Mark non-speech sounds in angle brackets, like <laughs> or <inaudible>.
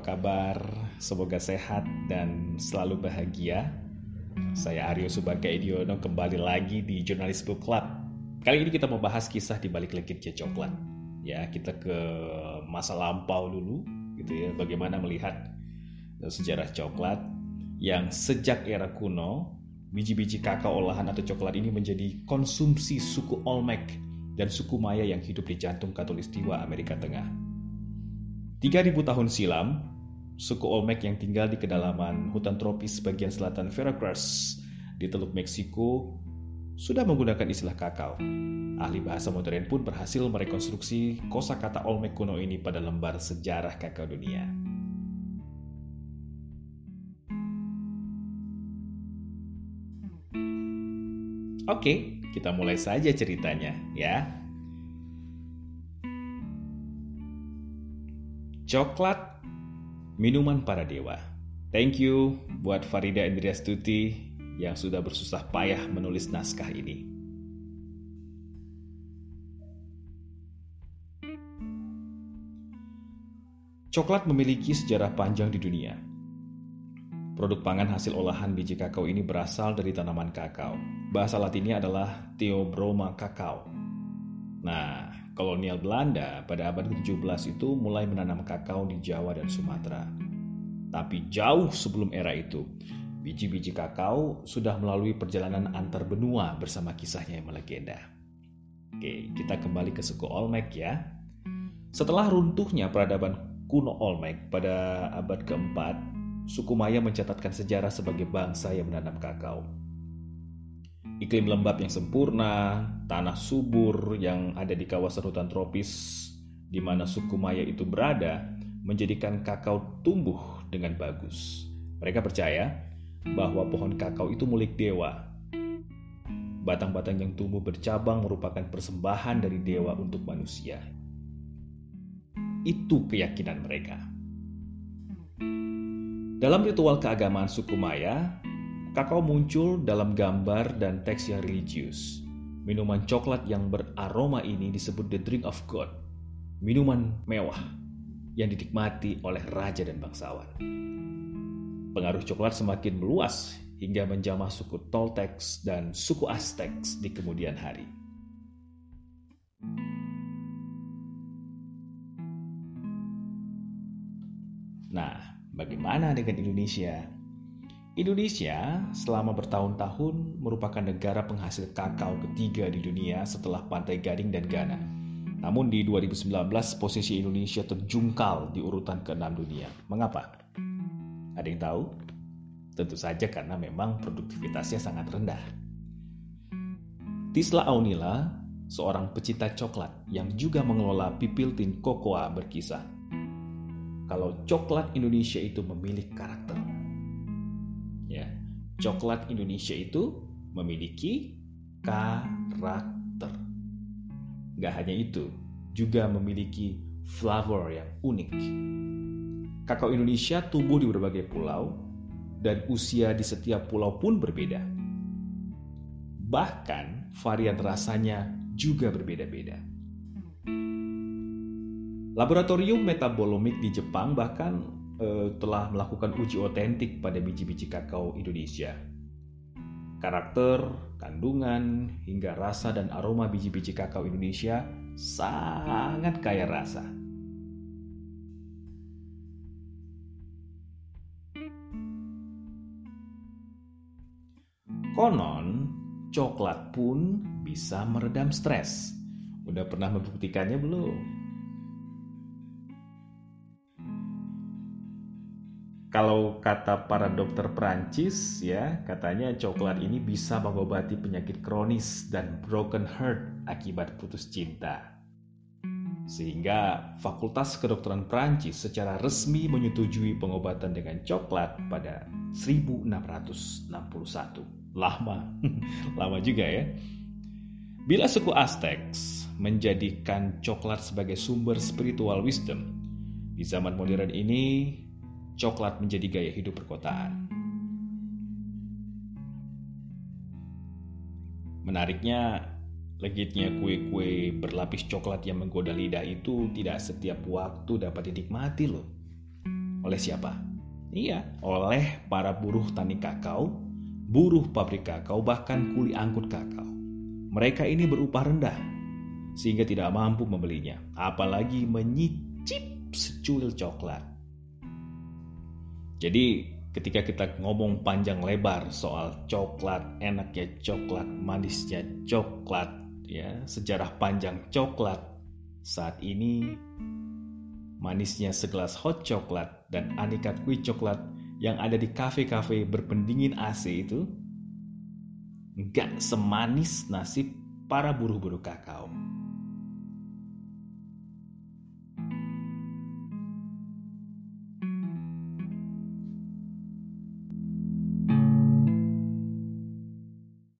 kabar? Semoga sehat dan selalu bahagia. Saya Aryo Subaka Ediono kembali lagi di Jurnalis Book Club. Kali ini kita membahas kisah di balik legitnya coklat. Ya, kita ke masa lampau dulu gitu ya, bagaimana melihat sejarah coklat yang sejak era kuno biji-biji kakao olahan atau coklat ini menjadi konsumsi suku Olmec dan suku Maya yang hidup di jantung katulistiwa Amerika Tengah. 3000 tahun silam, suku Olmec yang tinggal di kedalaman hutan tropis bagian selatan Veracruz di Teluk Meksiko sudah menggunakan istilah kakao. Ahli bahasa modern pun berhasil merekonstruksi kosakata Olmec kuno ini pada lembar sejarah kakao dunia. Oke, kita mulai saja ceritanya ya. Coklat, minuman para dewa. Thank you buat Farida Indriastuti yang sudah bersusah payah menulis naskah ini. Coklat memiliki sejarah panjang di dunia. Produk pangan hasil olahan biji kakao ini berasal dari tanaman kakao. Bahasa latinnya adalah Theobroma kakao. Nah, kolonial Belanda pada abad ke-17 itu mulai menanam kakao di Jawa dan Sumatera. Tapi jauh sebelum era itu, biji-biji kakao sudah melalui perjalanan antar benua bersama kisahnya yang melegenda. Oke, kita kembali ke suku Olmec ya. Setelah runtuhnya peradaban kuno Olmec pada abad keempat, suku Maya mencatatkan sejarah sebagai bangsa yang menanam kakao. Iklim lembab yang sempurna, tanah subur yang ada di kawasan hutan tropis di mana suku Maya itu berada menjadikan kakao tumbuh dengan bagus. Mereka percaya bahwa pohon kakao itu milik dewa. Batang-batang yang tumbuh bercabang merupakan persembahan dari dewa untuk manusia. Itu keyakinan mereka. Dalam ritual keagamaan suku Maya, Kakao muncul dalam gambar dan teks yang religius. Minuman coklat yang beraroma ini disebut the drink of God, minuman mewah yang dinikmati oleh raja dan bangsawan. Pengaruh coklat semakin meluas hingga menjamah suku Toltecs dan suku Aztecs di kemudian hari. Nah, bagaimana dengan Indonesia? Indonesia selama bertahun-tahun merupakan negara penghasil kakao ketiga di dunia setelah Pantai Gading dan Ghana. Namun di 2019 posisi Indonesia terjungkal di urutan ke-6 dunia. Mengapa? Ada yang tahu? Tentu saja karena memang produktivitasnya sangat rendah. Tisla Aunila, seorang pecinta coklat yang juga mengelola pipiltin kokoa berkisah. Kalau coklat Indonesia itu memiliki karakter, coklat Indonesia itu memiliki karakter. Gak hanya itu, juga memiliki flavor yang unik. Kakao Indonesia tumbuh di berbagai pulau dan usia di setiap pulau pun berbeda. Bahkan varian rasanya juga berbeda-beda. Laboratorium metabolomik di Jepang bahkan uh, telah melakukan uji otentik pada biji-biji kakao Indonesia. Karakter, kandungan, hingga rasa dan aroma biji-biji kakao Indonesia sangat kaya rasa. Konon, coklat pun bisa meredam stres. Udah pernah membuktikannya belum? Kalau kata para dokter Prancis ya, katanya coklat ini bisa mengobati penyakit kronis dan broken heart akibat putus cinta. Sehingga Fakultas Kedokteran Prancis secara resmi menyetujui pengobatan dengan coklat pada 1661. Lama, <laughs> lama juga ya. Bila suku Aztecs menjadikan coklat sebagai sumber spiritual wisdom, di zaman modern ini coklat menjadi gaya hidup perkotaan. Menariknya, legitnya kue-kue berlapis coklat yang menggoda lidah itu tidak setiap waktu dapat dinikmati loh. Oleh siapa? Iya, oleh para buruh tani kakao, buruh pabrik kakao, bahkan kuli angkut kakao. Mereka ini berupah rendah, sehingga tidak mampu membelinya, apalagi menyicip secuil coklat. Jadi, ketika kita ngomong panjang lebar soal coklat, enaknya coklat, manisnya coklat, ya, sejarah panjang coklat, saat ini manisnya segelas hot coklat dan aneka kue coklat yang ada di kafe-kafe berpendingin AC itu nggak semanis nasib para buruh-buruh kakao.